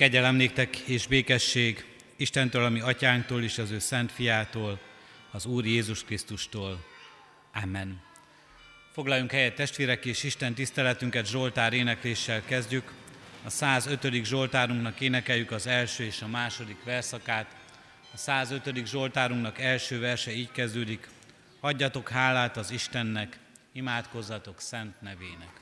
Kegyelem és békesség Istentől, ami atyánktól és az ő szent fiától, az Úr Jézus Krisztustól. Amen. Foglaljunk helyet testvérek, és Isten tiszteletünket Zsoltár énekléssel kezdjük. A 105. Zsoltárunknak énekeljük az első és a második verszakát. A 105. Zsoltárunknak első verse így kezdődik. Adjatok hálát az Istennek, imádkozzatok szent nevének.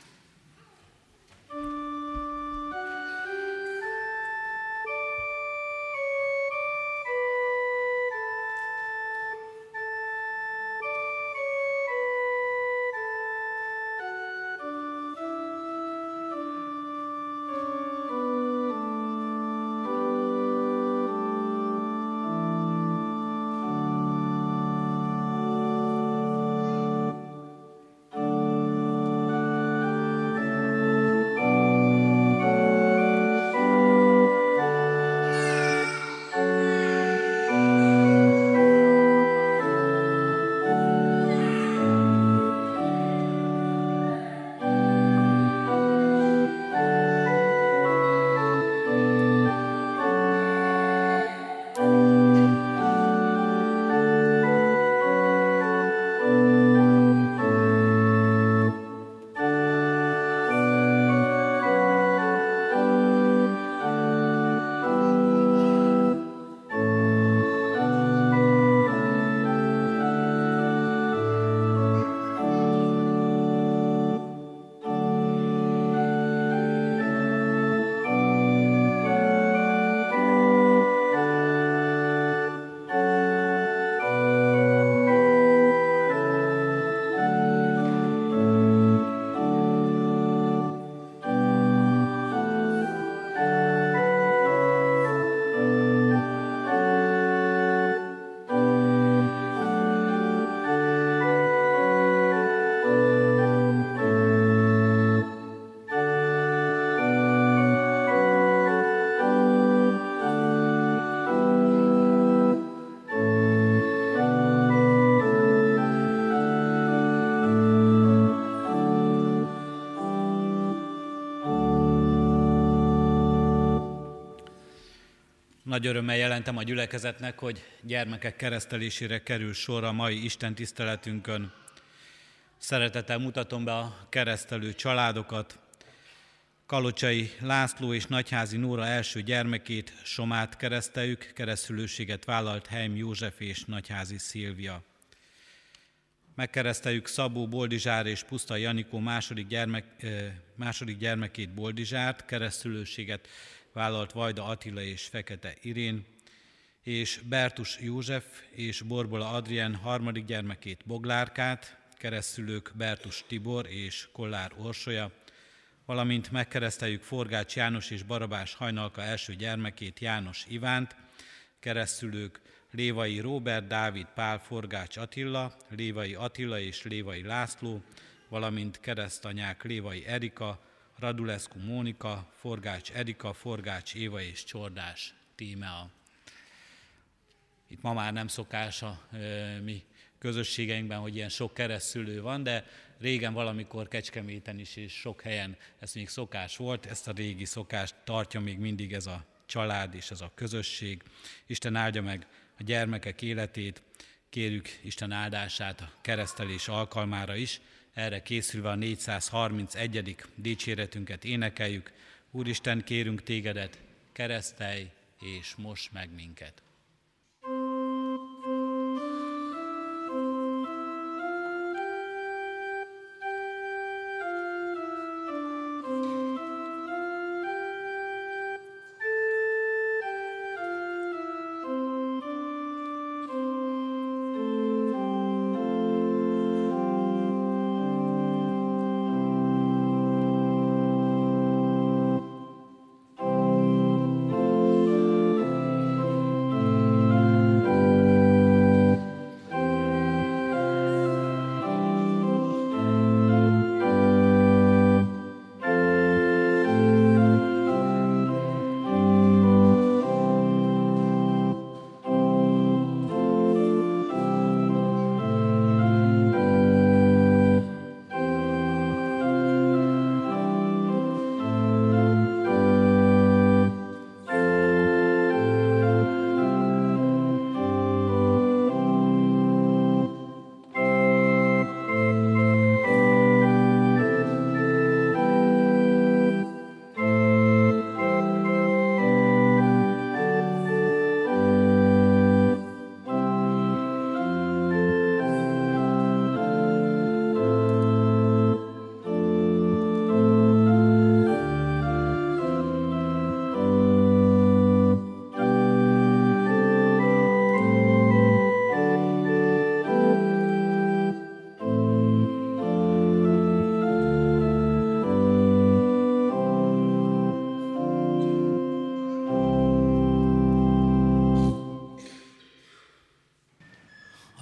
Nagy örömmel jelentem a gyülekezetnek, hogy gyermekek keresztelésére kerül sor a mai Isten tiszteletünkön. Szeretettel mutatom be a keresztelő családokat. Kalocsai László és Nagyházi Nóra első gyermekét, Somát kereszteljük, keresztülőséget vállalt Heim József és Nagyházi Szilvia. Megkereszteljük Szabó Boldizsár és Puszta Janikó második, gyermek, második gyermekét Boldizsárt, keresztülőséget vállalt Vajda Attila és Fekete Irén, és Bertus József és Borbola Adrien harmadik gyermekét Boglárkát, keresztülők Bertus Tibor és Kollár Orsolya, valamint megkereszteljük Forgács János és Barabás Hajnalka első gyermekét János Ivánt, keresztülők Lévai Róbert, Dávid Pál, Forgács Attila, Lévai Attila és Lévai László, valamint keresztanyák Lévai Erika, Radulescu Mónika, Forgács Erika, Forgács Éva és Csordás Tímea. Itt ma már nem szokás a mi közösségeinkben, hogy ilyen sok keresztülő van, de régen valamikor Kecskeméten is és sok helyen ez még szokás volt, ezt a régi szokást tartja még mindig ez a család és ez a közösség. Isten áldja meg a gyermekek életét, kérjük Isten áldását a keresztelés alkalmára is, erre készülve a 431. dicséretünket énekeljük. Úristen, kérünk tégedet, keresztelj és most meg minket.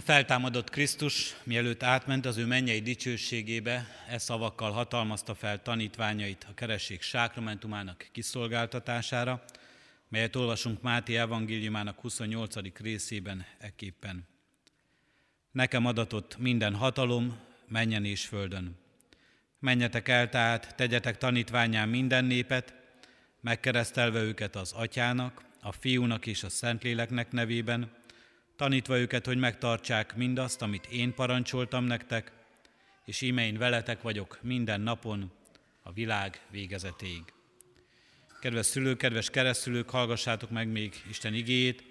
Feltámadott Krisztus, mielőtt átment az ő mennyei dicsőségébe, e szavakkal hatalmazta fel tanítványait a keresség sákramentumának kiszolgáltatására, melyet olvasunk Máté evangéliumának 28. részében eképpen. Nekem adatott minden hatalom, menjen és földön. Menjetek el tehát, tegyetek tanítványán minden népet, megkeresztelve őket az atyának, a fiúnak és a szentléleknek nevében, tanítva őket, hogy megtartsák mindazt, amit én parancsoltam nektek, és íme én veletek vagyok minden napon a világ végezetéig. Kedves szülők, kedves keresztülők, hallgassátok meg még Isten igéjét,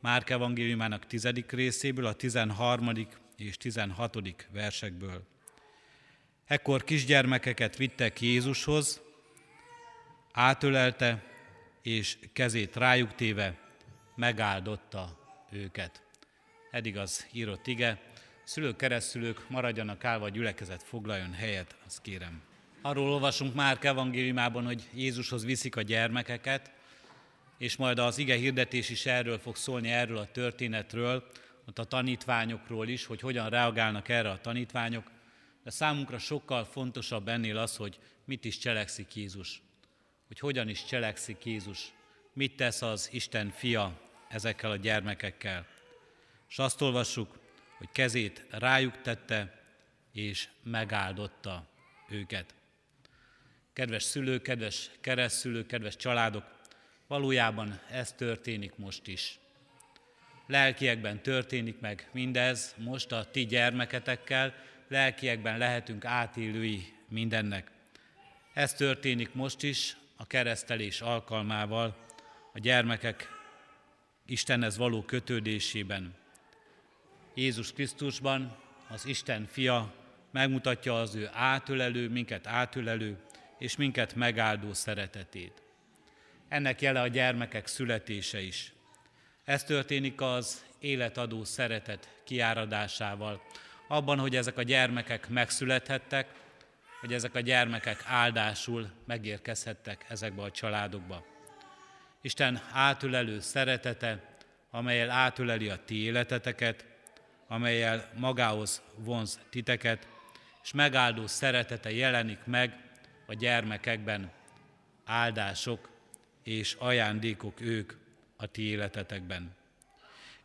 Márk evangéliumának tizedik részéből, a 13. és 16. versekből. Ekkor kisgyermekeket vittek Jézushoz, átölelte, és kezét rájuk téve megáldotta őket. Eddig az írott ige. Szülők, keresztülők maradjanak állva, gyülekezet foglaljon helyet, azt kérem. Arról olvasunk már evangéliumában, hogy Jézushoz viszik a gyermekeket, és majd az ige hirdetés is erről fog szólni, erről a történetről, ott a tanítványokról is, hogy hogyan reagálnak erre a tanítványok, de számunkra sokkal fontosabb ennél az, hogy mit is cselekszik Jézus, hogy hogyan is cselekszik Jézus, mit tesz az Isten fia ezekkel a gyermekekkel. És azt olvassuk, hogy kezét rájuk tette, és megáldotta őket. Kedves szülők, kedves keresztszülők, kedves családok, valójában ez történik most is. Lelkiekben történik meg mindez, most a ti gyermeketekkel, lelkiekben lehetünk átélői mindennek. Ez történik most is a keresztelés alkalmával, a gyermekek Istenhez való kötődésében. Jézus Krisztusban az Isten fia megmutatja az ő átölelő, minket átölelő és minket megáldó szeretetét. Ennek jele a gyermekek születése is. Ez történik az életadó szeretet kiáradásával, abban, hogy ezek a gyermekek megszülethettek, hogy ezek a gyermekek áldásul megérkezhettek ezekbe a családokba. Isten átülelő szeretete, amelyel átüleli a ti életeteket, amelyel magához vonz titeket, és megáldó szeretete jelenik meg a gyermekekben, áldások és ajándékok ők a ti életetekben.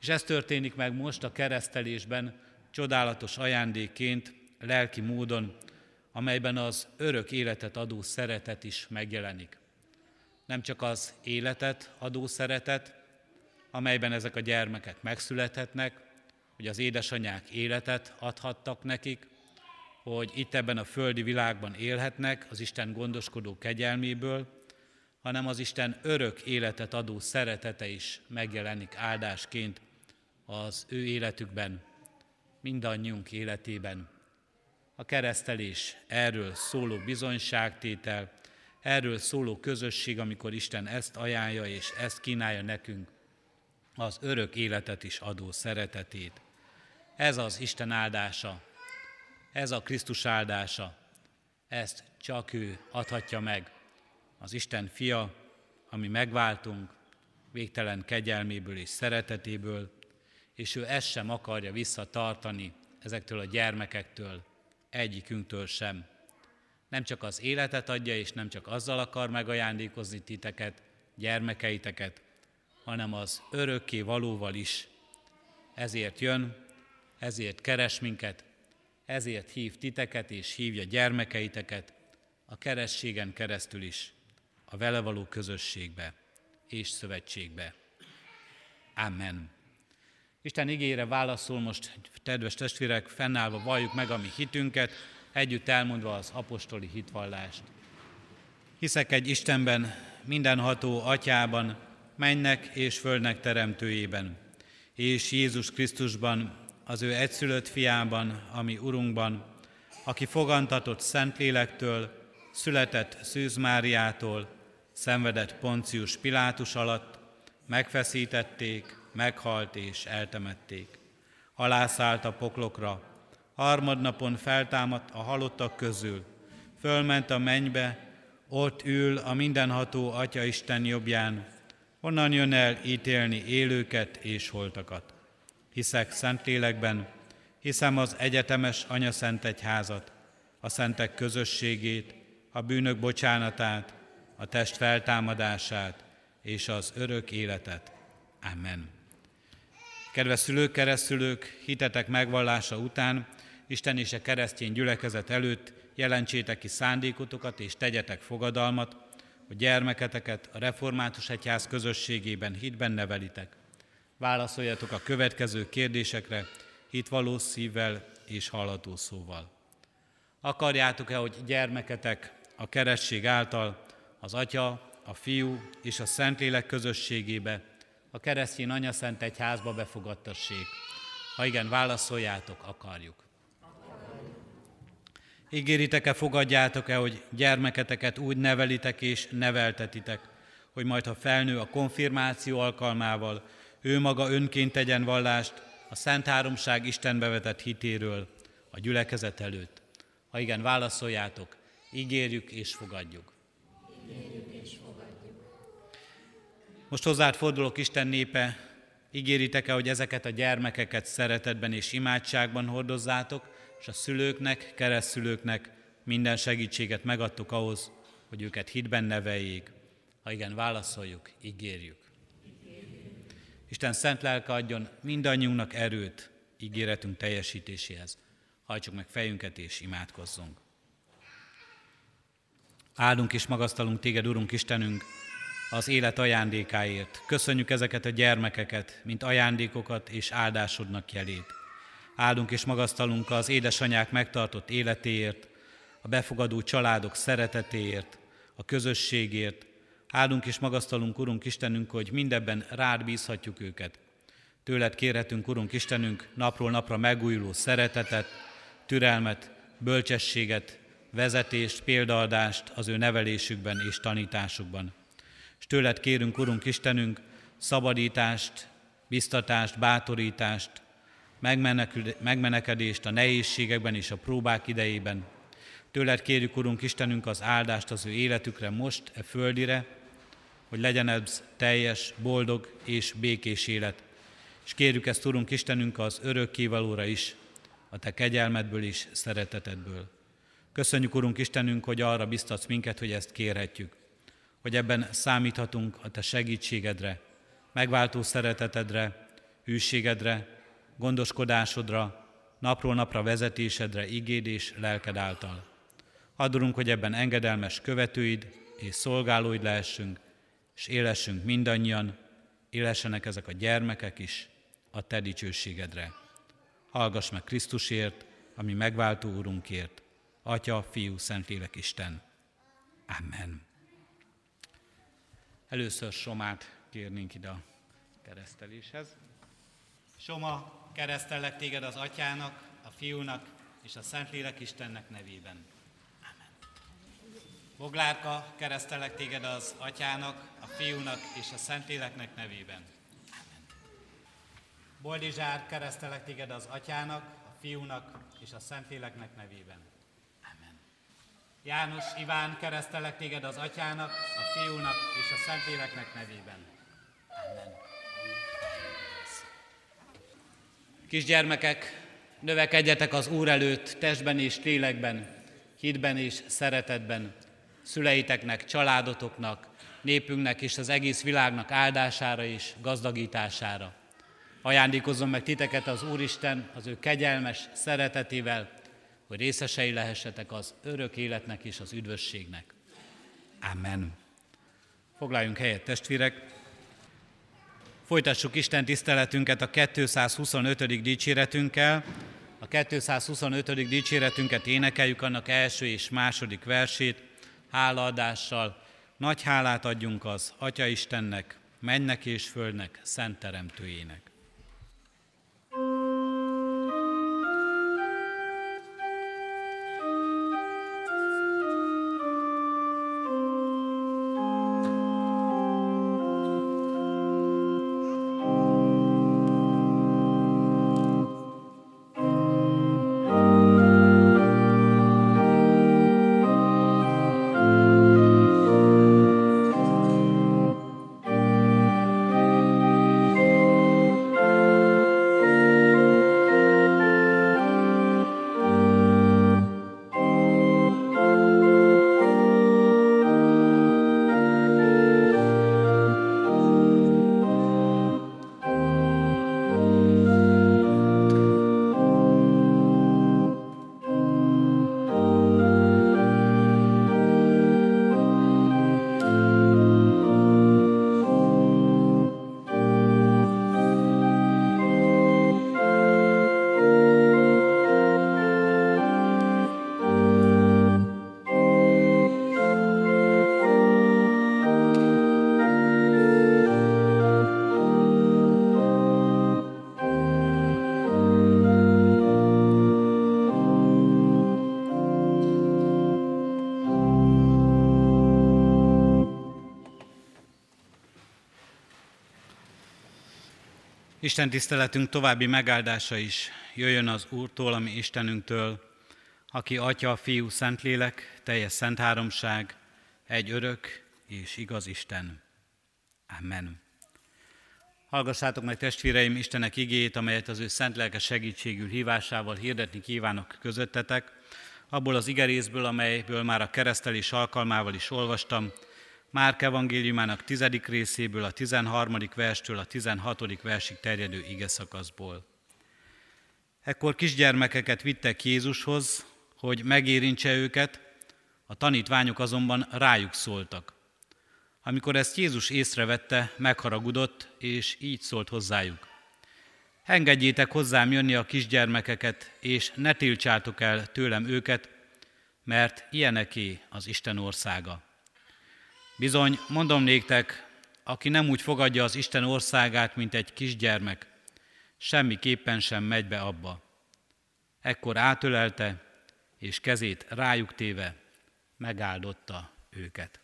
És ez történik meg most a keresztelésben, csodálatos ajándékként, lelki módon, amelyben az örök életet adó szeretet is megjelenik. Nem csak az életet adó szeretet, amelyben ezek a gyermekek megszülethetnek, hogy az édesanyák életet adhattak nekik, hogy itt ebben a földi világban élhetnek az Isten gondoskodó kegyelméből, hanem az Isten örök életet adó szeretete is megjelenik áldásként az ő életükben, mindannyiunk életében. A keresztelés erről szóló bizonyságtétel, erről szóló közösség, amikor Isten ezt ajánlja és ezt kínálja nekünk, az örök életet is adó szeretetét. Ez az Isten áldása, ez a Krisztus áldása, ezt csak ő adhatja meg, az Isten fia, ami megváltunk, végtelen kegyelméből és szeretetéből, és ő ezt sem akarja visszatartani ezektől a gyermekektől, egyikünktől sem. Nem csak az életet adja, és nem csak azzal akar megajándékozni titeket, gyermekeiteket, hanem az örökké valóval is. Ezért jön, ezért keres minket, ezért hív titeket és hívja gyermekeiteket a kerességen keresztül is, a vele való közösségbe és szövetségbe. Amen. Isten igére válaszol most, kedves testvérek, fennállva valljuk meg a mi hitünket, együtt elmondva az apostoli hitvallást. Hiszek egy Istenben, mindenható atyában, mennek és földnek teremtőjében, és Jézus Krisztusban, az ő egyszülött fiában, ami Urunkban, aki fogantatott Szentlélektől, született Szűz Máriától, szenvedett Poncius Pilátus alatt, megfeszítették, meghalt és eltemették. Alászállt a poklokra, harmadnapon feltámadt a halottak közül, fölment a mennybe, ott ül a mindenható Atya Isten jobbján, onnan jön el ítélni élőket és holtakat. Hiszek Szentlélekben, hiszem az egyetemes Anya Szent Egyházat, a szentek közösségét, a bűnök bocsánatát, a test feltámadását és az örök életet. Amen. Kedves szülők, keresztülők, hitetek megvallása után, Isten és a keresztény gyülekezet előtt jelentsétek ki szándékotokat és tegyetek fogadalmat, hogy gyermeketeket a református egyház közösségében hitben nevelitek. Válaszoljatok a következő kérdésekre hitvaló szívvel és hallható szóval. Akarjátok-e, hogy gyermeketek a keresség által az Atya, a Fiú és a Szentlélek közösségébe, a keresztény Anya Szent Egyházba befogadtassék? Ha igen, válaszoljátok, akarjuk. Ígéritek-e, fogadjátok-e, hogy gyermeketeket úgy nevelitek és neveltetitek, hogy majd, ha felnő a konfirmáció alkalmával, ő maga önként tegyen vallást a Szent Háromság Istenbe vetett hitéről a gyülekezet előtt. Ha igen, válaszoljátok, ígérjük és fogadjuk. Ígérjük és fogadjuk. Most hozzád fordulok Isten népe, ígéritek-e, hogy ezeket a gyermekeket szeretetben és imádságban hordozzátok, és a szülőknek, keresztülőknek minden segítséget megadtuk ahhoz, hogy őket hitben neveljék. Ha igen, válaszoljuk, ígérjük. Isten szent lelke adjon mindannyiunknak erőt ígéretünk teljesítéséhez. Hajtsuk meg fejünket és imádkozzunk. Áldunk és magasztalunk téged, Urunk Istenünk, az élet ajándékáért. Köszönjük ezeket a gyermekeket, mint ajándékokat és áldásodnak jelét. Áldunk és magasztalunk az édesanyák megtartott életéért, a befogadó családok szeretetéért, a közösségért. Áldunk és magasztalunk, Urunk Istenünk, hogy mindebben rád bízhatjuk őket. Tőled kérhetünk, Urunk Istenünk, napról napra megújuló szeretetet, türelmet, bölcsességet, vezetést, példadást az ő nevelésükben és tanításukban. És tőled kérünk, Urunk Istenünk, szabadítást, biztatást, bátorítást, megmenekedést a nehézségekben és a próbák idejében. Tőled kérjük, Urunk Istenünk, az áldást az ő életükre most, e földire, hogy legyen ez teljes, boldog és békés élet. És kérjük ezt, Urunk Istenünk, az örökkévalóra is, a Te kegyelmedből és szeretetedből. Köszönjük, Urunk Istenünk, hogy arra biztatsz minket, hogy ezt kérhetjük, hogy ebben számíthatunk a Te segítségedre, megváltó szeretetedre, hűségedre, gondoskodásodra, napról napra vezetésedre igéd és lelked által. Adorunk, hogy ebben engedelmes követőid és szolgálóid lehessünk, és élessünk mindannyian, élessenek ezek a gyermekek is a Te dicsőségedre. Hallgass meg Krisztusért, ami megváltó Úrunkért, Atya, Fiú, Szentlélek, Isten. Amen. Először Somát kérnénk ide a kereszteléshez. Soma, keresztellek téged az Atyának, a Fiúnak és a Szentlélek Istennek nevében. Boglárka, keresztellek téged az Atyának, a Fiúnak és a Szentléleknek nevében. Amen. Boldizsár, keresztelek téged az Atyának, a Fiúnak és a Szentléleknek nevében. Amen. János Iván, keresztelek téged az Atyának, a Fiúnak és a Szentléleknek nevében. Amen. Kisgyermekek, növekedjetek az Úr előtt testben és lélekben, hitben és szeretetben, szüleiteknek, családotoknak, népünknek és az egész világnak áldására és gazdagítására. Ajándékozom meg titeket az Úristen az ő kegyelmes szeretetével, hogy részesei lehessetek az örök életnek és az üdvösségnek. Amen. Foglaljunk helyet, testvérek! Folytassuk Isten tiszteletünket a 225. dicséretünkkel. A 225. dicséretünket énekeljük annak első és második versét, hálaadással. Nagy hálát adjunk az Atya Istennek, mennek és földnek, szent teremtőjének. Isten tiszteletünk további megáldása is jöjjön az Úrtól, ami Istenünktől, aki Atya, Fiú, Szentlélek, teljes szent háromság, egy örök és igaz Isten. Amen. Hallgassátok meg testvéreim Istenek igét, amelyet az ő szent lelke segítségül hívásával hirdetni kívánok közöttetek, abból az igerészből, amelyből már a keresztelés alkalmával is olvastam, Márk evangéliumának tizedik részéből, a tizenharmadik verstől a tizenhatodik versig terjedő ige szakaszból. Ekkor kisgyermekeket vittek Jézushoz, hogy megérintse őket, a tanítványok azonban rájuk szóltak. Amikor ezt Jézus észrevette, megharagudott, és így szólt hozzájuk. Engedjétek hozzám jönni a kisgyermekeket, és ne tiltsátok el tőlem őket, mert ilyeneké az Isten országa. Bizony, mondom néktek, aki nem úgy fogadja az Isten országát, mint egy kisgyermek, semmiképpen sem megy be abba. Ekkor átölelte, és kezét rájuk téve megáldotta őket.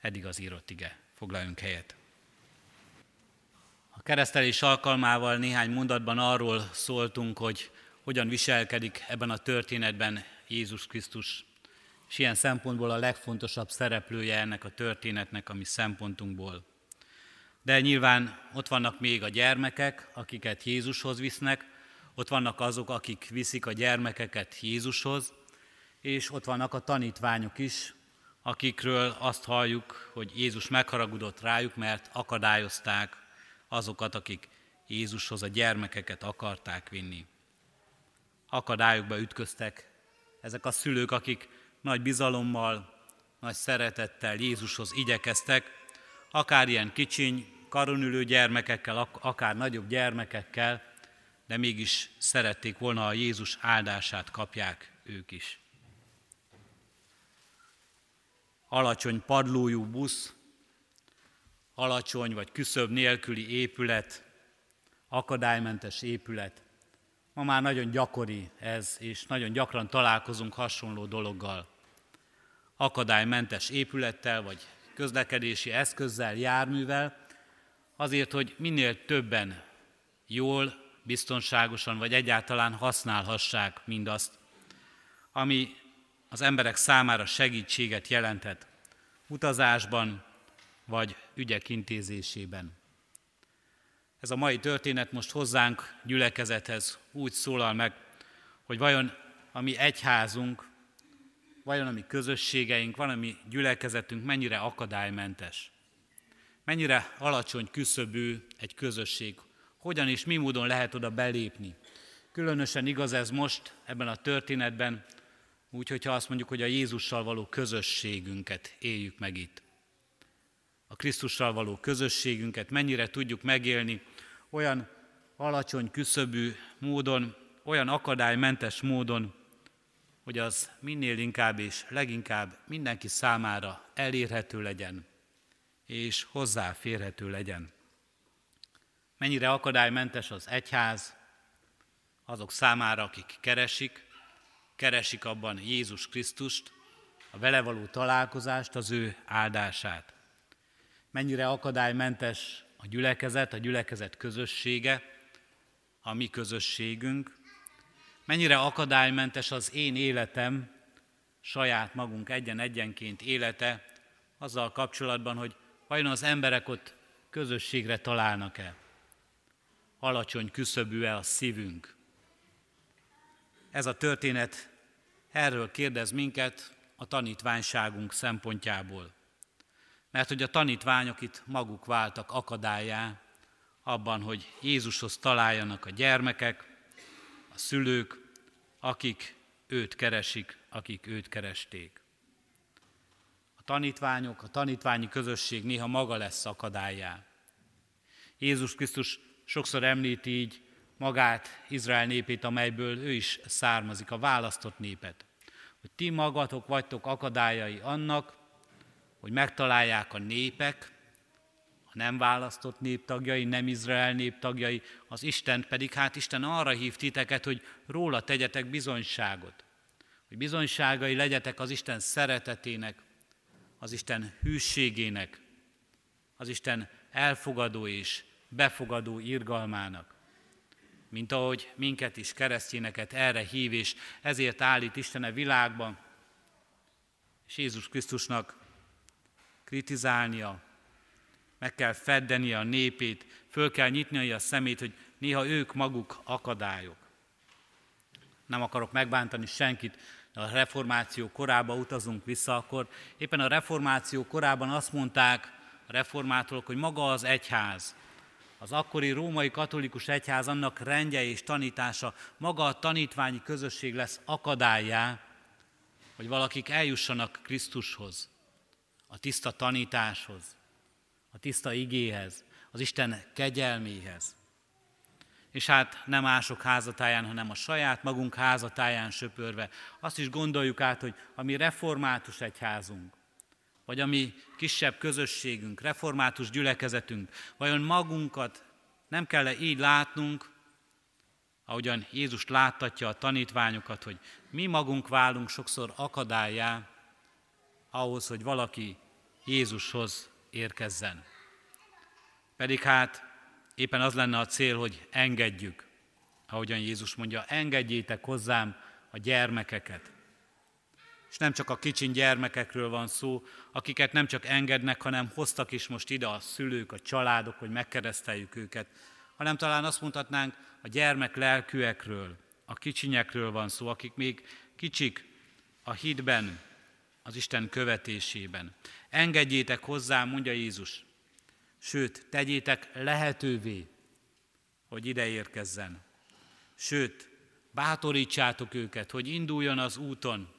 Eddig az írott ige. Foglaljunk helyet. A keresztelés alkalmával néhány mondatban arról szóltunk, hogy hogyan viselkedik ebben a történetben Jézus Krisztus és ilyen szempontból a legfontosabb szereplője ennek a történetnek a mi szempontunkból. De nyilván ott vannak még a gyermekek, akiket Jézushoz visznek, ott vannak azok, akik viszik a gyermekeket Jézushoz, és ott vannak a tanítványok is, akikről azt halljuk, hogy Jézus megharagudott rájuk, mert akadályozták azokat, akik Jézushoz a gyermekeket akarták vinni. Akadályokba ütköztek ezek a szülők, akik nagy bizalommal, nagy szeretettel Jézushoz igyekeztek, akár ilyen kicsiny, karonülő gyermekekkel, akár nagyobb gyermekekkel, de mégis szerették volna, a Jézus áldását kapják ők is. Alacsony padlójú busz, alacsony vagy küszöb nélküli épület, akadálymentes épület, Ma már nagyon gyakori ez, és nagyon gyakran találkozunk hasonló dologgal. Akadálymentes épülettel, vagy közlekedési eszközzel, járművel, azért, hogy minél többen jól, biztonságosan, vagy egyáltalán használhassák mindazt, ami az emberek számára segítséget jelenthet utazásban, vagy ügyek intézésében. Ez a mai történet most hozzánk gyülekezethez úgy szólal meg, hogy vajon a mi egyházunk, vajon a mi közösségeink, van a mi gyülekezetünk mennyire akadálymentes. Mennyire alacsony küszöbű egy közösség. Hogyan és mi módon lehet oda belépni. Különösen igaz ez most ebben a történetben, úgy, hogyha azt mondjuk, hogy a Jézussal való közösségünket éljük meg itt a Krisztussal való közösségünket, mennyire tudjuk megélni olyan alacsony küszöbű módon, olyan akadálymentes módon, hogy az minél inkább és leginkább mindenki számára elérhető legyen, és hozzáférhető legyen. Mennyire akadálymentes az egyház azok számára, akik keresik, keresik abban Jézus Krisztust, a vele való találkozást, az ő áldását mennyire akadálymentes a gyülekezet, a gyülekezet közössége, a mi közösségünk, mennyire akadálymentes az én életem, saját magunk egyen-egyenként élete, azzal kapcsolatban, hogy vajon az emberek ott közösségre találnak-e, alacsony küszöbű-e a szívünk. Ez a történet erről kérdez minket a tanítványságunk szempontjából. Mert hogy a tanítványok itt maguk váltak akadályá abban, hogy Jézushoz találjanak a gyermekek, a szülők, akik őt keresik, akik őt keresték. A tanítványok, a tanítványi közösség néha maga lesz akadályá. Jézus Krisztus sokszor említi így magát, Izrael népét, amelyből ő is származik, a választott népet. Hogy ti magatok vagytok akadályai annak, hogy megtalálják a népek, a nem választott néptagjai, nem Izrael néptagjai, az Isten pedig, hát Isten arra hív titeket, hogy róla tegyetek bizonyságot. Hogy bizonyságai legyetek az Isten szeretetének, az Isten hűségének, az Isten elfogadó és befogadó irgalmának. Mint ahogy minket is, keresztényeket erre hív, és ezért állít Isten a világban, és Jézus Krisztusnak kritizálnia, meg kell feddenie a népét, föl kell nyitnia a szemét, hogy néha ők maguk akadályok. Nem akarok megbántani senkit, a reformáció korába utazunk vissza, akkor éppen a reformáció korában azt mondták a reformátorok, hogy maga az egyház, az akkori római katolikus egyház annak rendje és tanítása, maga a tanítványi közösség lesz akadályá, hogy valakik eljussanak Krisztushoz, a tiszta tanításhoz, a tiszta igéhez, az Isten kegyelméhez. És hát nem mások házatáján, hanem a saját magunk házatáján söpörve. Azt is gondoljuk át, hogy a mi református egyházunk, vagy a mi kisebb közösségünk, református gyülekezetünk, vajon magunkat nem kell -e így látnunk, ahogyan Jézus láttatja a tanítványokat, hogy mi magunk válunk sokszor akadályá ahhoz, hogy valaki Jézushoz érkezzen. Pedig hát éppen az lenne a cél, hogy engedjük, ahogyan Jézus mondja, engedjétek hozzám a gyermekeket. És nem csak a kicsin gyermekekről van szó, akiket nem csak engednek, hanem hoztak is most ide a szülők, a családok, hogy megkereszteljük őket, hanem talán azt mondhatnánk, a gyermek lelkűekről, a kicsinyekről van szó, akik még kicsik a hitben, az Isten követésében. Engedjétek hozzá, mondja Jézus, sőt, tegyétek lehetővé, hogy ide érkezzen. Sőt, bátorítsátok őket, hogy induljon az úton.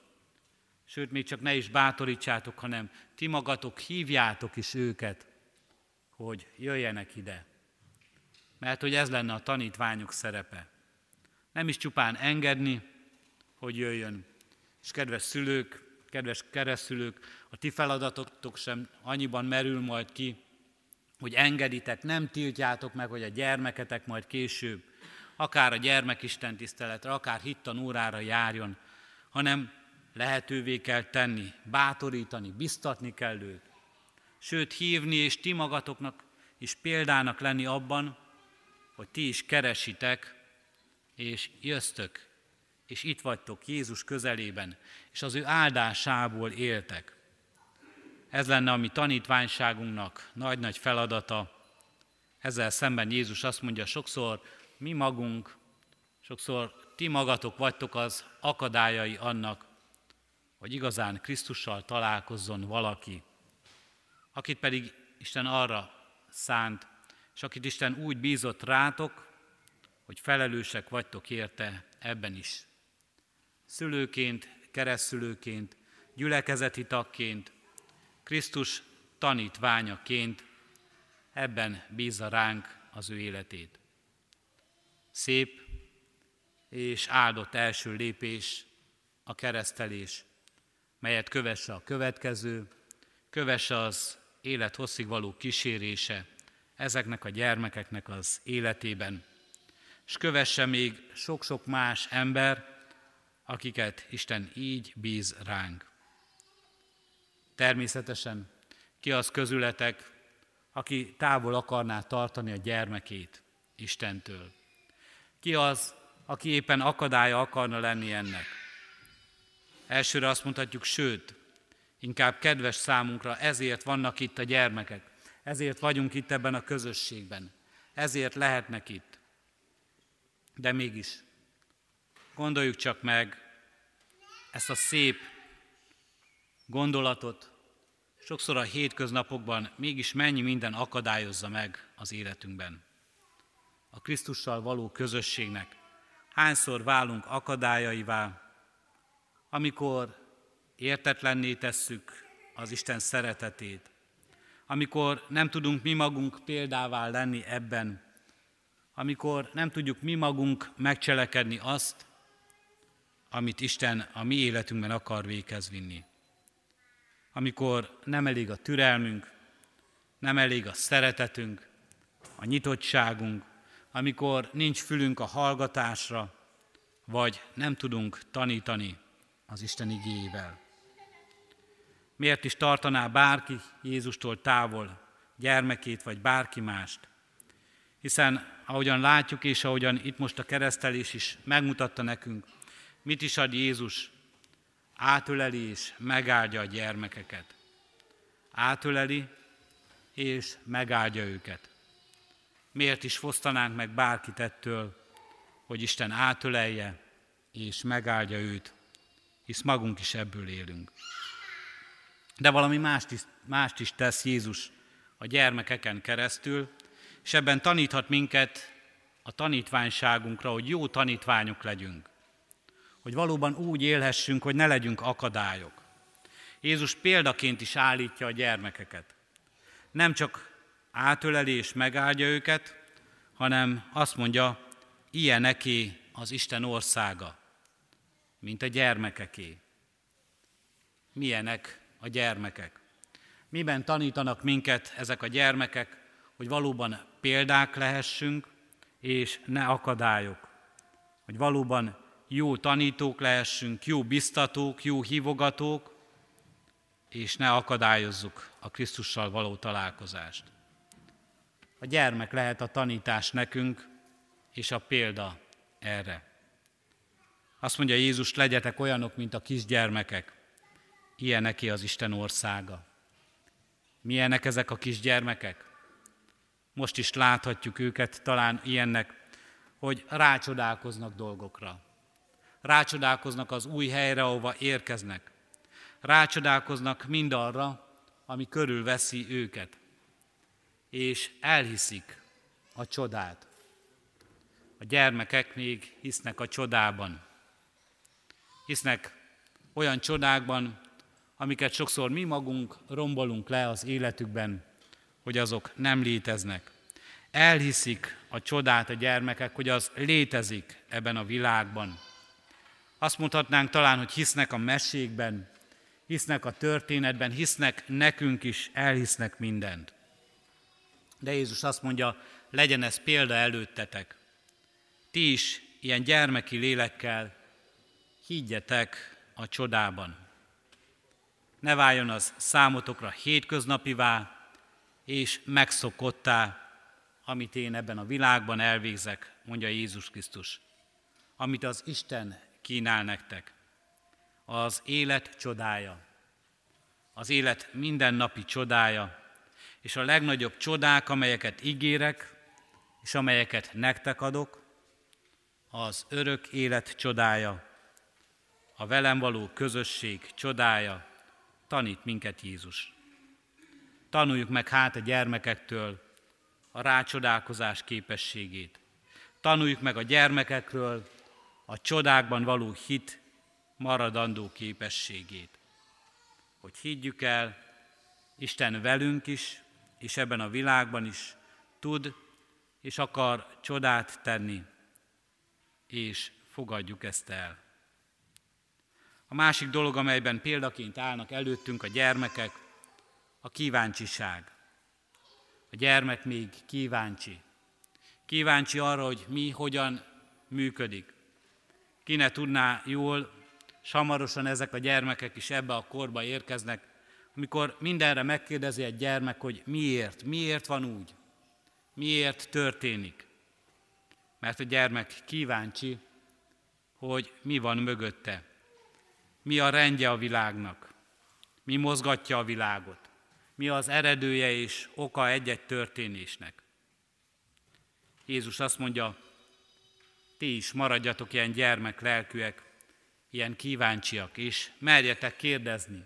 Sőt, még csak ne is bátorítsátok, hanem ti magatok hívjátok is őket, hogy jöjjenek ide. Mert hogy ez lenne a tanítványok szerepe. Nem is csupán engedni, hogy jöjjön. És kedves szülők, kedves keresztülők, a ti feladatotok sem annyiban merül majd ki, hogy engeditek, nem tiltjátok meg, hogy a gyermeketek majd később, akár a gyermekisten tiszteletre, akár hittan órára járjon, hanem lehetővé kell tenni, bátorítani, biztatni kell őt. Sőt, hívni és ti magatoknak is példának lenni abban, hogy ti is keresitek, és jöztök, és itt vagytok Jézus közelében, és az ő áldásából éltek. Ez lenne a mi tanítványságunknak nagy-nagy feladata. Ezzel szemben Jézus azt mondja, sokszor mi magunk, sokszor ti magatok vagytok az akadályai annak, hogy igazán Krisztussal találkozzon valaki, akit pedig Isten arra szánt, és akit Isten úgy bízott rátok, hogy felelősek vagytok érte ebben is. Szülőként, keresztülőként, gyülekezeti tagként, Krisztus tanítványaként ebben bízza ránk az ő életét. Szép és áldott első lépés a keresztelés, melyet kövesse a következő, kövesse az élet hosszig való kísérése ezeknek a gyermekeknek az életében, és kövesse még sok-sok más ember, akiket Isten így bíz ránk. Természetesen ki az közületek, aki távol akarná tartani a gyermekét Istentől? Ki az, aki éppen akadálya akarna lenni ennek? Elsőre azt mondhatjuk, sőt, inkább kedves számunkra, ezért vannak itt a gyermekek, ezért vagyunk itt ebben a közösségben, ezért lehetnek itt. De mégis, gondoljuk csak meg ezt a szép gondolatot, sokszor a hétköznapokban mégis mennyi minden akadályozza meg az életünkben. A Krisztussal való közösségnek hányszor válunk akadályaivá, amikor értetlenné tesszük az Isten szeretetét, amikor nem tudunk mi magunk példává lenni ebben, amikor nem tudjuk mi magunk megcselekedni azt, amit Isten a mi életünkben akar véghez vinni amikor nem elég a türelmünk, nem elég a szeretetünk, a nyitottságunk, amikor nincs fülünk a hallgatásra, vagy nem tudunk tanítani az Isten igéjével. Miért is tartaná bárki Jézustól távol gyermekét vagy bárki mást? Hiszen ahogyan látjuk, és ahogyan itt most a keresztelés is megmutatta nekünk, mit is ad Jézus, átöleli és megáldja a gyermekeket. Átöleli és megáldja őket. Miért is fosztanánk meg bárkit ettől, hogy Isten átölelje és megáldja őt, hisz magunk is ebből élünk. De valami mást is, mást is tesz Jézus a gyermekeken keresztül, és ebben taníthat minket a tanítványságunkra, hogy jó tanítványok legyünk. Hogy valóban úgy élhessünk, hogy ne legyünk akadályok. Jézus példaként is állítja a gyermekeket. Nem csak átöleli és megáldja őket, hanem azt mondja, ilyeneké az Isten országa, mint a gyermekeké. Milyenek a gyermekek? Miben tanítanak minket ezek a gyermekek, hogy valóban példák lehessünk, és ne akadályok. Hogy valóban jó tanítók lehessünk, jó biztatók, jó hívogatók, és ne akadályozzuk a Krisztussal való találkozást. A gyermek lehet a tanítás nekünk, és a példa erre. Azt mondja Jézus, legyetek olyanok, mint a kisgyermekek. Ilyen neki az Isten országa. Milyenek ezek a kisgyermekek? Most is láthatjuk őket talán ilyennek, hogy rácsodálkoznak dolgokra. Rácsodálkoznak az új helyre, ahova érkeznek. Rácsodálkoznak mindarra, ami körülveszi őket. És elhiszik a csodát. A gyermekek még hisznek a csodában. Hisznek olyan csodákban, amiket sokszor mi magunk rombolunk le az életükben, hogy azok nem léteznek. Elhiszik a csodát a gyermekek, hogy az létezik ebben a világban. Azt mondhatnánk talán, hogy hisznek a mesékben, hisznek a történetben, hisznek nekünk is, elhisznek mindent. De Jézus azt mondja, legyen ez példa előttetek. Ti is ilyen gyermeki lélekkel higgyetek a csodában. Ne váljon az számotokra hétköznapivá, és megszokottá, amit én ebben a világban elvégzek, mondja Jézus Krisztus. Amit az Isten kínál nektek. Az élet csodája. Az élet mindennapi csodája, és a legnagyobb csodák, amelyeket ígérek, és amelyeket nektek adok, az örök élet csodája, a velem való közösség csodája, tanít minket Jézus. Tanuljuk meg hát a gyermekektől a rácsodálkozás képességét. Tanuljuk meg a gyermekekről a csodákban való hit maradandó képességét. Hogy higgyük el, Isten velünk is, és ebben a világban is tud és akar csodát tenni, és fogadjuk ezt el. A másik dolog, amelyben példaként állnak előttünk a gyermekek, a kíváncsiság. A gyermek még kíváncsi. Kíváncsi arra, hogy mi hogyan működik. Ki ne tudná jól, samarosan ezek a gyermekek is ebbe a korba érkeznek, amikor mindenre megkérdezi egy gyermek, hogy miért, miért van úgy, miért történik. Mert a gyermek kíváncsi, hogy mi van mögötte, mi a rendje a világnak, mi mozgatja a világot mi az eredője és oka egy-egy történésnek. Jézus azt mondja, ti is maradjatok ilyen gyermek lelkűek, ilyen kíváncsiak, és merjetek kérdezni.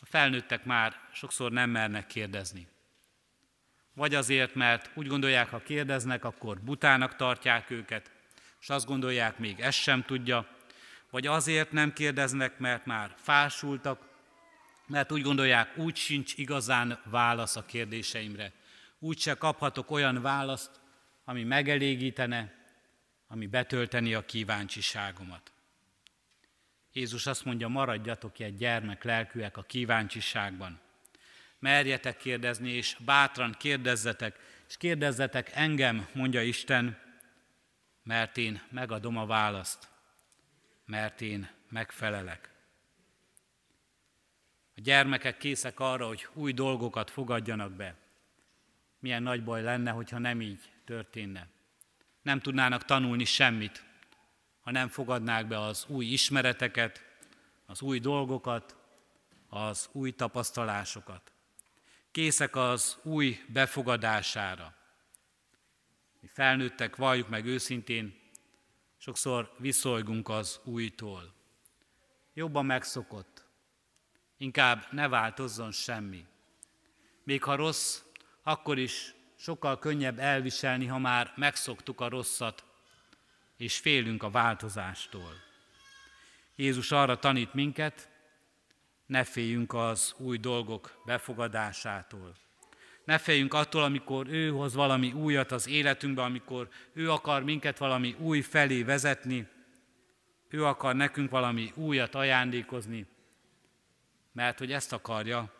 A felnőttek már sokszor nem mernek kérdezni. Vagy azért, mert úgy gondolják, ha kérdeznek, akkor butának tartják őket, és azt gondolják, még ezt sem tudja, vagy azért nem kérdeznek, mert már fásultak, mert úgy gondolják, úgy sincs igazán válasz a kérdéseimre. Úgy se kaphatok olyan választ, ami megelégítene, ami betölteni a kíváncsiságomat. Jézus azt mondja, maradjatok egy gyermek lelkűek a kíváncsiságban. Merjetek kérdezni, és bátran kérdezzetek, és kérdezzetek engem, mondja Isten, mert én megadom a választ, mert én megfelelek. A gyermekek készek arra, hogy új dolgokat fogadjanak be. milyen nagy baj lenne, hogyha nem így történne. Nem tudnának tanulni semmit, ha nem fogadnák be az új ismereteket, az új dolgokat, az új tapasztalásokat. Készek az új befogadására. Mi felnőttek, valljuk meg őszintén, sokszor viszolygunk az újtól. Jobban megszokott, inkább ne változzon semmi. Még ha rossz, akkor is sokkal könnyebb elviselni, ha már megszoktuk a rosszat, és félünk a változástól. Jézus arra tanít minket, ne féljünk az új dolgok befogadásától. Ne féljünk attól, amikor ő hoz valami újat az életünkbe, amikor ő akar minket valami új felé vezetni, ő akar nekünk valami újat ajándékozni, mert hogy ezt akarja,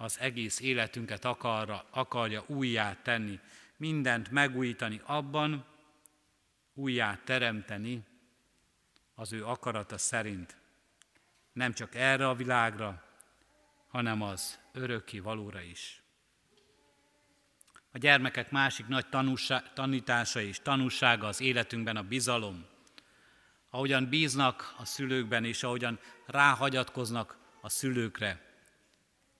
az egész életünket akarra, akarja újjá tenni, mindent megújítani abban, újjá teremteni az ő akarata szerint. Nem csak erre a világra, hanem az örökké valóra is. A gyermekek másik nagy tanítása és tanúsága az életünkben a bizalom. Ahogyan bíznak a szülőkben, és ahogyan ráhagyatkoznak a szülőkre,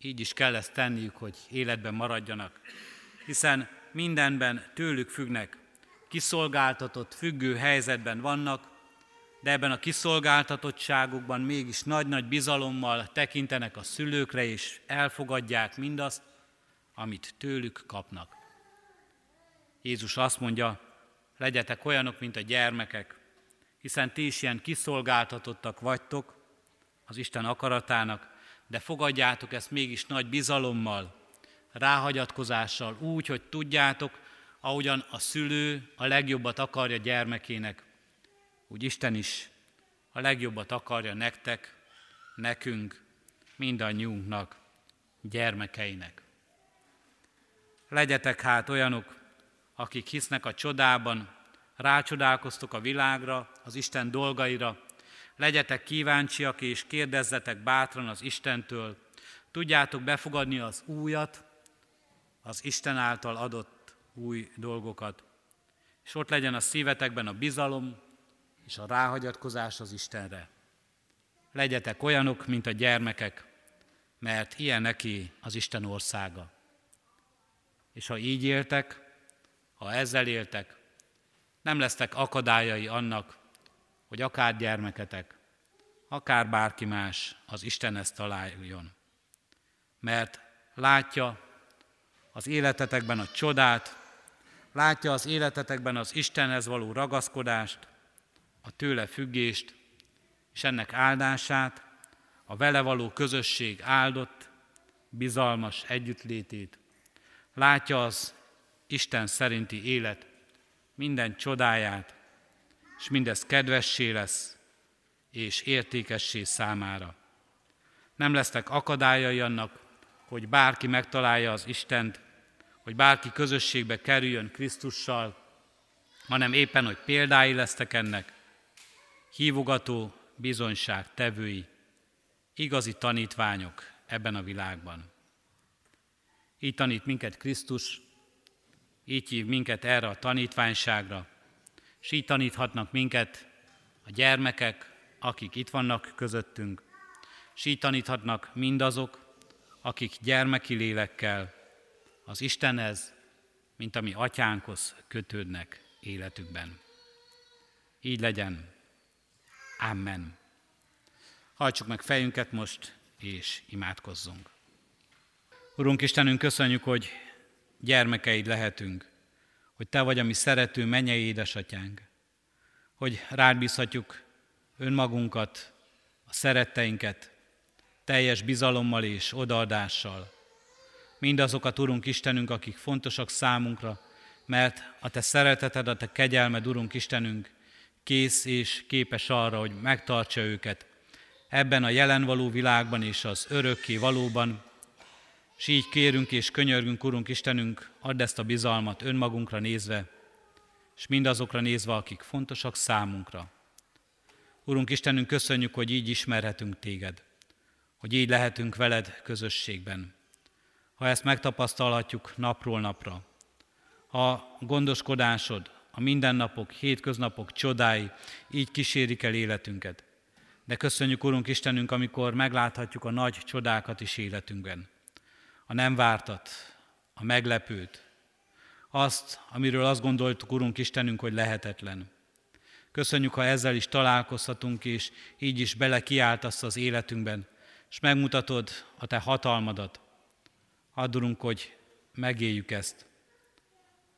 így is kell ezt tenniük, hogy életben maradjanak. Hiszen mindenben tőlük függnek, kiszolgáltatott, függő helyzetben vannak, de ebben a kiszolgáltatottságukban mégis nagy-nagy bizalommal tekintenek a szülőkre, és elfogadják mindazt, amit tőlük kapnak. Jézus azt mondja, legyetek olyanok, mint a gyermekek, hiszen ti is ilyen kiszolgáltatottak vagytok az Isten akaratának, de fogadjátok ezt mégis nagy bizalommal, ráhagyatkozással, úgy, hogy tudjátok, ahogyan a szülő a legjobbat akarja gyermekének, úgy Isten is a legjobbat akarja nektek, nekünk, mindannyiunknak, gyermekeinek. Legyetek hát olyanok, akik hisznek a csodában, rácsodálkoztok a világra, az Isten dolgaira, legyetek kíváncsiak és kérdezzetek bátran az Istentől, tudjátok befogadni az újat, az Isten által adott új dolgokat. És ott legyen a szívetekben a bizalom és a ráhagyatkozás az Istenre. Legyetek olyanok, mint a gyermekek, mert ilyen neki az Isten országa. És ha így éltek, ha ezzel éltek, nem lesztek akadályai annak, hogy akár gyermeketek, akár bárki más az Istenhez találjon. Mert látja az életetekben a csodát, látja az életetekben az Istenhez való ragaszkodást, a tőle függést, és ennek áldását, a vele való közösség áldott, bizalmas együttlétét. Látja az Isten szerinti élet minden csodáját, és mindez kedvessé lesz, és értékessé számára. Nem lesznek akadályai annak, hogy bárki megtalálja az Istent, hogy bárki közösségbe kerüljön Krisztussal, hanem éppen, hogy példái lesztek ennek, hívogató bizonyság tevői, igazi tanítványok ebben a világban. Így tanít minket Krisztus, így hív minket erre a tanítványságra, és így taníthatnak minket a gyermekek, akik itt vannak közöttünk, és így taníthatnak mindazok, akik gyermeki lélekkel az Istenhez, mint ami atyánkhoz kötődnek életükben. Így legyen. Amen. Hajtsuk meg fejünket most, és imádkozzunk. Urunk Istenünk, köszönjük, hogy gyermekeid lehetünk, hogy Te vagy a mi szerető mennyei édesatyánk, hogy rád bízhatjuk önmagunkat, a szeretteinket, teljes bizalommal és odaadással. Mindazokat, Urunk Istenünk, akik fontosak számunkra, mert a Te szereteted, a Te kegyelmed, Urunk Istenünk, kész és képes arra, hogy megtartsa őket ebben a jelen való világban és az örökké valóban, és így kérünk és könyörgünk, Urunk Istenünk, add ezt a bizalmat önmagunkra nézve, és mindazokra nézve, akik fontosak számunkra. Urunk Istenünk, köszönjük, hogy így ismerhetünk Téged, hogy így lehetünk veled közösségben. ha ezt megtapasztalhatjuk napról napra. Ha gondoskodásod, a mindennapok, hétköznapok csodái így kísérik el életünket. De köszönjük, Urunk Istenünk, amikor megláthatjuk a nagy csodákat is életünkben. A nem vártat, a meglepőt, azt, amiről azt gondoltuk, Urunk Istenünk, hogy lehetetlen. Köszönjük, ha ezzel is találkozhatunk, és így is bele kiáltasz az életünkben, és megmutatod a Te hatalmadat. Addurunk, hogy megéljük ezt.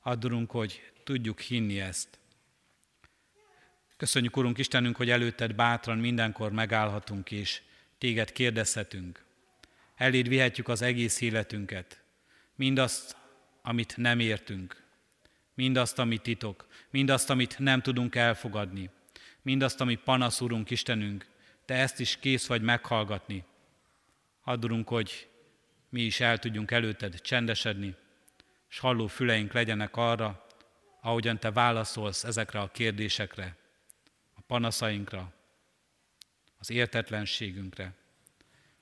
Addurunk, hogy tudjuk hinni ezt. Köszönjük, Urunk Istenünk, hogy előtted bátran mindenkor megállhatunk, és téged kérdezhetünk. Eléd vihetjük az egész életünket, mindazt, amit nem értünk, mindazt, amit titok, mindazt, amit nem tudunk elfogadni, mindazt, ami panasz, Urunk Istenünk, Te ezt is kész vagy meghallgatni. Addurunk, hogy mi is el tudjunk előtted csendesedni, és halló füleink legyenek arra, ahogyan Te válaszolsz ezekre a kérdésekre, a panaszainkra, az értetlenségünkre.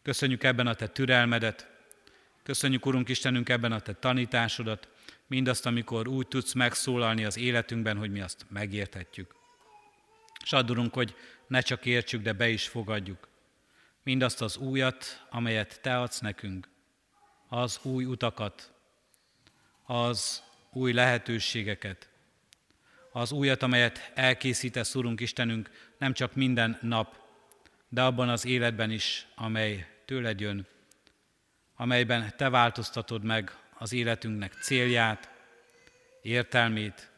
Köszönjük ebben a Te türelmedet, köszönjük, Urunk Istenünk, ebben a Te tanításodat, mindazt, amikor úgy tudsz megszólalni az életünkben, hogy mi azt megérthetjük. És addurunk, hogy ne csak értsük, de be is fogadjuk. Mindazt az újat, amelyet Te adsz nekünk, az új utakat, az új lehetőségeket, az újat, amelyet elkészítesz, Urunk Istenünk, nem csak minden nap, de abban az életben is, amely tőled jön, amelyben Te változtatod meg az életünknek célját, értelmét,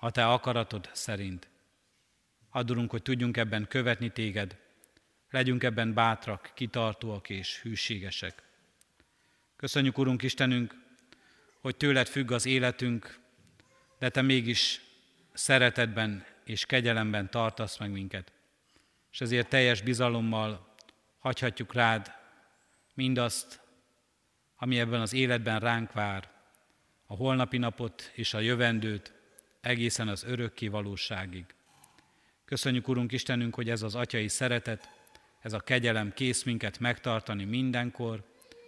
a Te akaratod szerint. Adurunk, hogy tudjunk ebben követni Téged, legyünk ebben bátrak, kitartóak és hűségesek. Köszönjük, Urunk Istenünk, hogy tőled függ az életünk, de Te mégis szeretetben és kegyelemben tartasz meg minket. És ezért teljes bizalommal hagyhatjuk rád mindazt, ami ebben az életben ránk vár, a holnapi napot és a jövendőt, egészen az örökké valóságig. Köszönjük, Urunk Istenünk, hogy ez az atyai szeretet, ez a kegyelem kész minket megtartani mindenkor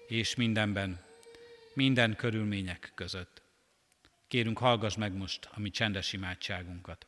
és mindenben, minden körülmények között. Kérünk, hallgass meg most a mi csendes imádságunkat.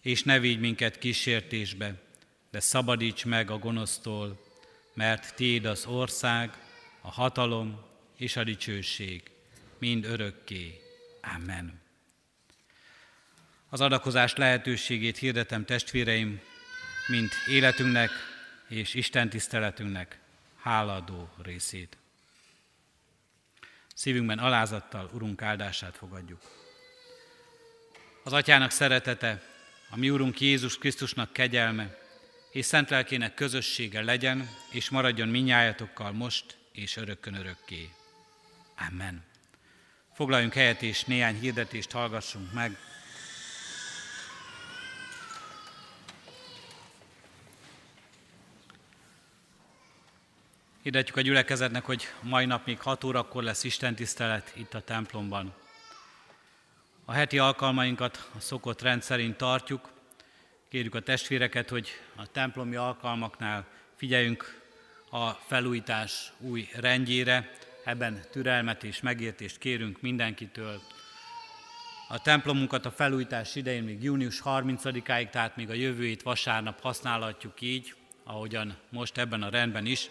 És ne vigy minket kísértésbe, de szabadíts meg a gonosztól, mert Tiéd az ország, a hatalom és a dicsőség, mind örökké. Amen. Az adakozás lehetőségét hirdetem testvéreim, mint életünknek és Isten tiszteletünknek háladó részét. Szívünkben alázattal Urunk áldását fogadjuk. Az Atyának szeretete, a mi Urunk Jézus Krisztusnak kegyelme és szent lelkének közössége legyen, és maradjon minnyájatokkal most és örökkön örökké. Amen. Foglaljunk helyet, és néhány hirdetést hallgassunk meg. Hirdetjük a gyülekezetnek, hogy mai nap még 6 órakor lesz Isten tisztelet itt a templomban. A heti alkalmainkat a szokott rendszerint tartjuk. Kérjük a testvéreket, hogy a templomi alkalmaknál figyeljünk a felújítás új rendjére, ebben türelmet és megértést kérünk mindenkitől. A templomunkat a felújítás idején még június 30-áig, tehát még a jövő vasárnap használhatjuk így, ahogyan most ebben a rendben is.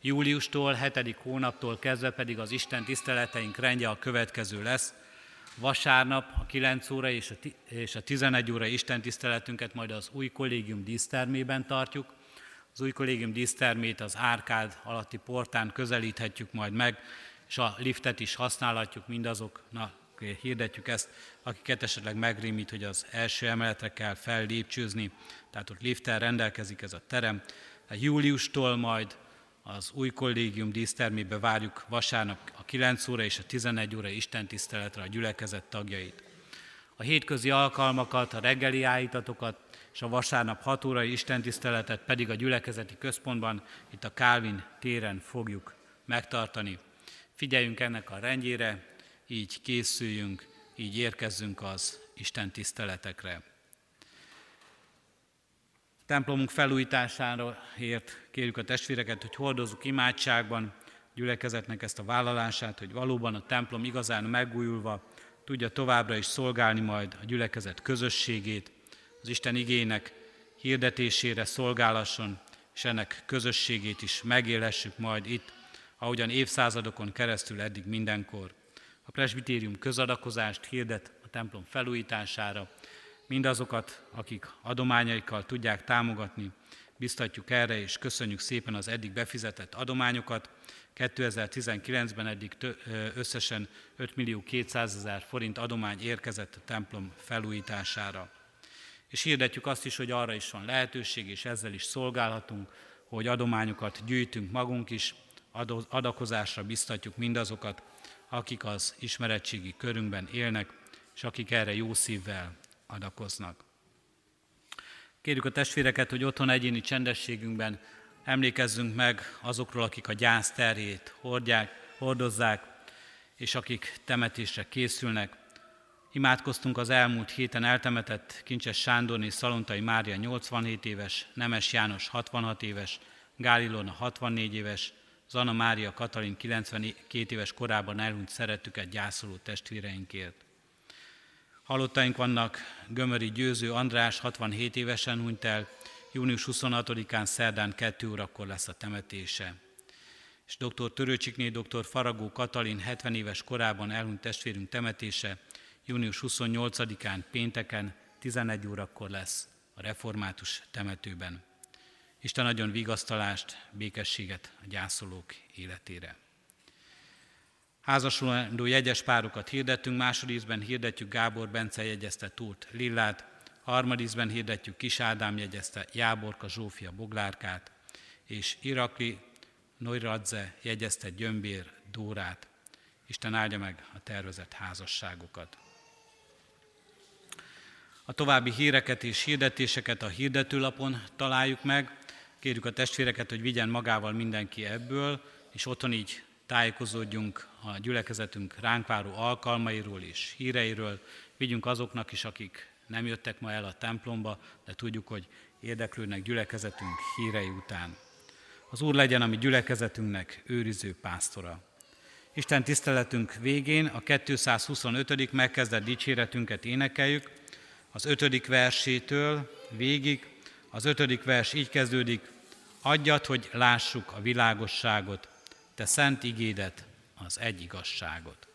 Júliustól, 7. hónaptól kezdve pedig az Isten tiszteleteink rendje a következő lesz. Vasárnap a 9 óra és a 11 óra Isten tiszteletünket majd az új kollégium dísztermében tartjuk, Az új kollégium dísztermét az árkád alatti portán közelíthetjük majd meg, és a liftet is használhatjuk mindazoknak, hirdetjük ezt, akiket esetleg megrémít, hogy az első emeletre kell fellépcsőzni, tehát ott lifttel rendelkezik ez a terem. A júliustól majd az új kollégium dísztermébe várjuk vasárnap a 9 óra és a 11 óra istentiszteletre a gyülekezet tagjait. A hétközi alkalmakat, a reggeli állítatokat és a vasárnap 6 órai istentiszteletet pedig a gyülekezeti központban, itt a Kálvin téren fogjuk megtartani. Figyeljünk ennek a rendjére, így készüljünk, így érkezzünk az Isten tiszteletekre. Templomunk felújítására ért kérjük a testvéreket, hogy hordozzuk imádságban gyülekezetnek ezt a vállalását, hogy valóban a templom igazán megújulva tudja továbbra is szolgálni majd a gyülekezet közösségét, az Isten igének hirdetésére szolgálasson, és ennek közösségét is megélhessük majd itt, ahogyan évszázadokon keresztül eddig mindenkor. A presbitérium közadakozást hirdet a templom felújítására, mindazokat, akik adományaikkal tudják támogatni, biztatjuk erre, és köszönjük szépen az eddig befizetett adományokat. 2019-ben eddig összesen 5 millió 200 ezer forint adomány érkezett a templom felújítására. És hirdetjük azt is, hogy arra is van lehetőség, és ezzel is szolgálhatunk, hogy adományokat gyűjtünk magunk is, adakozásra biztatjuk mindazokat, akik az ismeretségi körünkben élnek, és akik erre jó szívvel adakoznak. Kérjük a testvéreket, hogy otthon egyéni csendességünkben emlékezzünk meg azokról, akik a gyász terhét hordják, hordozzák, és akik temetésre készülnek. Imádkoztunk az elmúlt héten eltemetett Kincses Sándorné Szalontai Mária 87 éves, Nemes János 66 éves, Gálilona 64 éves, Zana Mária Katalin 92 éves korában elhunyt szeretüket gyászoló testvéreinkért. Halottaink vannak, Gömöri Győző András 67 évesen hunyt el, június 26-án szerdán 2 órakor lesz a temetése. És dr. Törőcsikné dr. Faragó Katalin 70 éves korában elhunyt testvérünk temetése, június 28-án pénteken 11 órakor lesz a református temetőben. Isten adjon vigasztalást, békességet a gyászolók életére. Házasulandó jegyes párokat hirdettünk, másodízben hirdetjük Gábor Bence jegyezte Túrt Lillát, harmadízben hirdetjük Kis Ádám jegyezte Jáborka Zsófia Boglárkát, és Irakli Noiradze jegyezte Gyömbér Dórát. Isten áldja meg a tervezett házasságokat. A további híreket és hirdetéseket a hirdetőlapon találjuk meg. Kérjük a testvéreket, hogy vigyen magával mindenki ebből, és otthon így tájékozódjunk a gyülekezetünk ránk váró alkalmairól és híreiről, vigyünk azoknak is, akik nem jöttek ma el a templomba, de tudjuk, hogy érdeklődnek gyülekezetünk hírei után. Az Úr legyen a mi gyülekezetünknek őriző pásztora. Isten tiszteletünk végén a 225. megkezdett dicséretünket énekeljük, az ötödik versétől végig. Az ötödik vers így kezdődik, adjad, hogy lássuk a világosságot, te szent igédet, az egy igazságot.